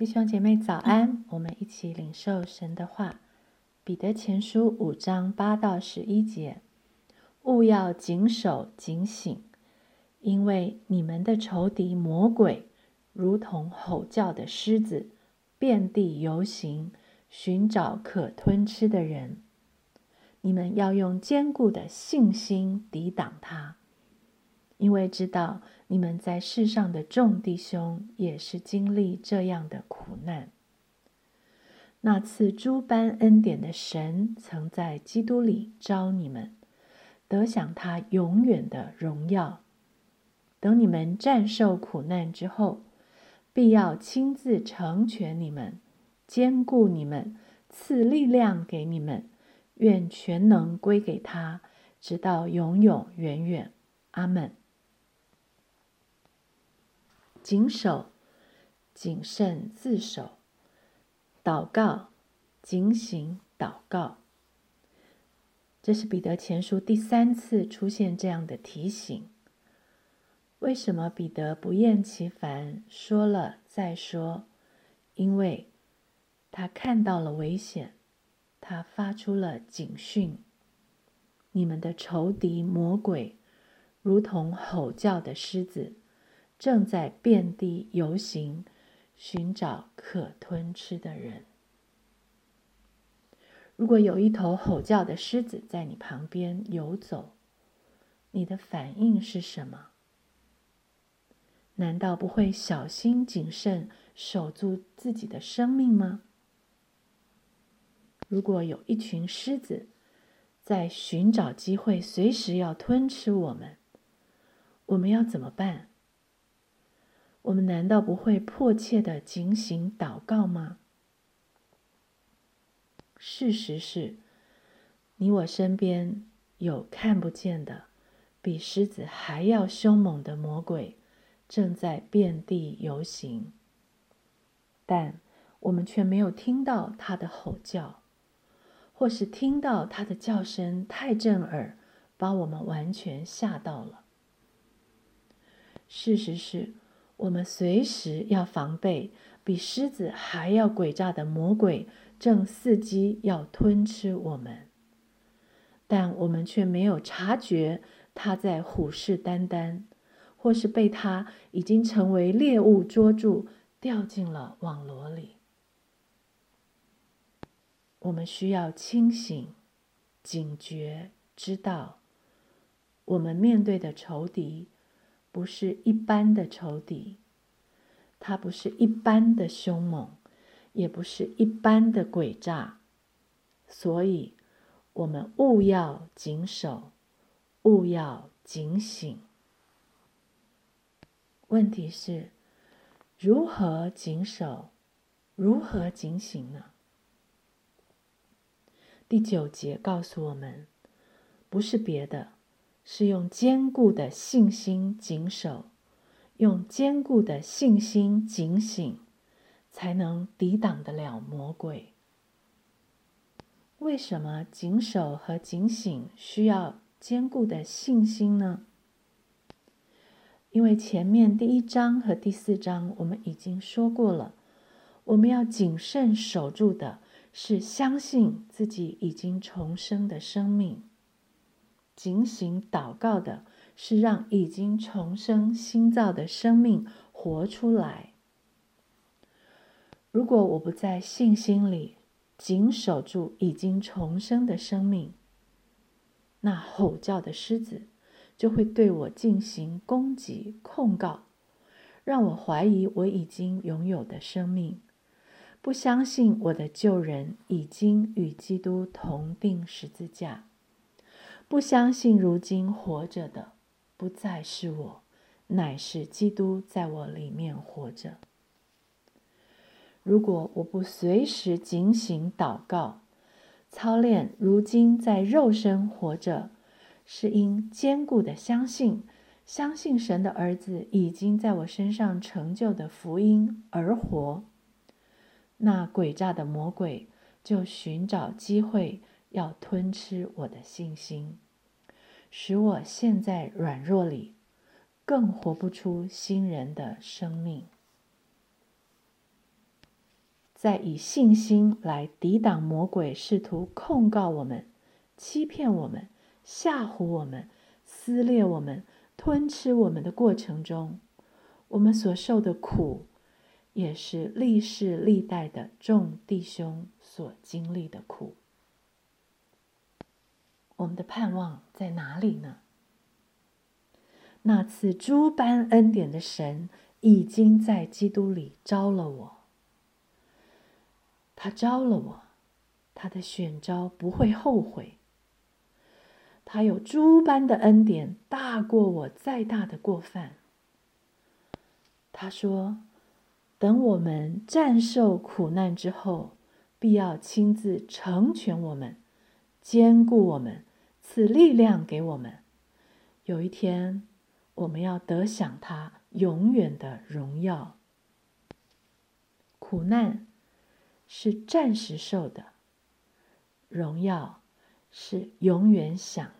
弟兄姐妹早安，我们一起领受神的话。彼得前书五章八到十一节：勿要谨守警醒，因为你们的仇敌魔鬼如同吼叫的狮子，遍地游行，寻找可吞吃的人。你们要用坚固的信心抵挡他，因为知道。你们在世上的众弟兄也是经历这样的苦难。那次诸般恩典的神，曾在基督里招你们，得享他永远的荣耀。等你们战胜苦难之后，必要亲自成全你们，兼顾你们，赐力量给你们。愿全能归给他，直到永永远远。阿门。谨守、谨慎自守、祷告、警醒祷告，这是彼得前书第三次出现这样的提醒。为什么彼得不厌其烦说了再说？因为他看到了危险，他发出了警讯：你们的仇敌魔鬼，如同吼叫的狮子。正在遍地游行，寻找可吞吃的人。如果有一头吼叫的狮子在你旁边游走，你的反应是什么？难道不会小心谨慎，守住自己的生命吗？如果有一群狮子在寻找机会，随时要吞吃我们，我们要怎么办？我们难道不会迫切的警醒祷告吗？事实是，你我身边有看不见的、比狮子还要凶猛的魔鬼，正在遍地游行，但我们却没有听到他的吼叫，或是听到他的叫声太震耳，把我们完全吓到了。事实是。我们随时要防备比狮子还要诡诈的魔鬼正伺机要吞吃我们，但我们却没有察觉他在虎视眈眈，或是被他已经成为猎物捉住，掉进了网罗里。我们需要清醒、警觉，知道我们面对的仇敌。不是一般的仇敌，他不是一般的凶猛，也不是一般的诡诈，所以，我们务要谨守，务要警醒。问题是，如何谨守，如何警醒呢？第九节告诉我们，不是别的。是用坚固的信心谨守，用坚固的信心警醒，才能抵挡得了魔鬼。为什么谨守和警醒需要坚固的信心呢？因为前面第一章和第四章我们已经说过了，我们要谨慎守住的是相信自己已经重生的生命。警醒祷告的是让已经重生新造的生命活出来。如果我不在信心里紧守住已经重生的生命，那吼叫的狮子就会对我进行攻击控告，让我怀疑我已经拥有的生命，不相信我的旧人已经与基督同定十字架。不相信如今活着的不再是我，乃是基督在我里面活着。如果我不随时警醒祷告、操练，如今在肉身活着，是因坚固的相信，相信神的儿子已经在我身上成就的福音而活，那诡诈的魔鬼就寻找机会。要吞吃我的信心，使我现在软弱里更活不出新人的生命。在以信心来抵挡魔鬼试图控告我们、欺骗我们、吓唬我们、撕裂我们、吞吃我们的过程中，我们所受的苦，也是历世历代的众弟兄所经历的苦。我们的盼望在哪里呢？那次诸般恩典的神已经在基督里招了我，他招了我，他的选招不会后悔。他有诸般的恩典，大过我再大的过犯。他说：“等我们战胜苦难之后，必要亲自成全我们，兼顾我们。”此力量给我们，有一天我们要得享他永远的荣耀。苦难是暂时受的，荣耀是永远享。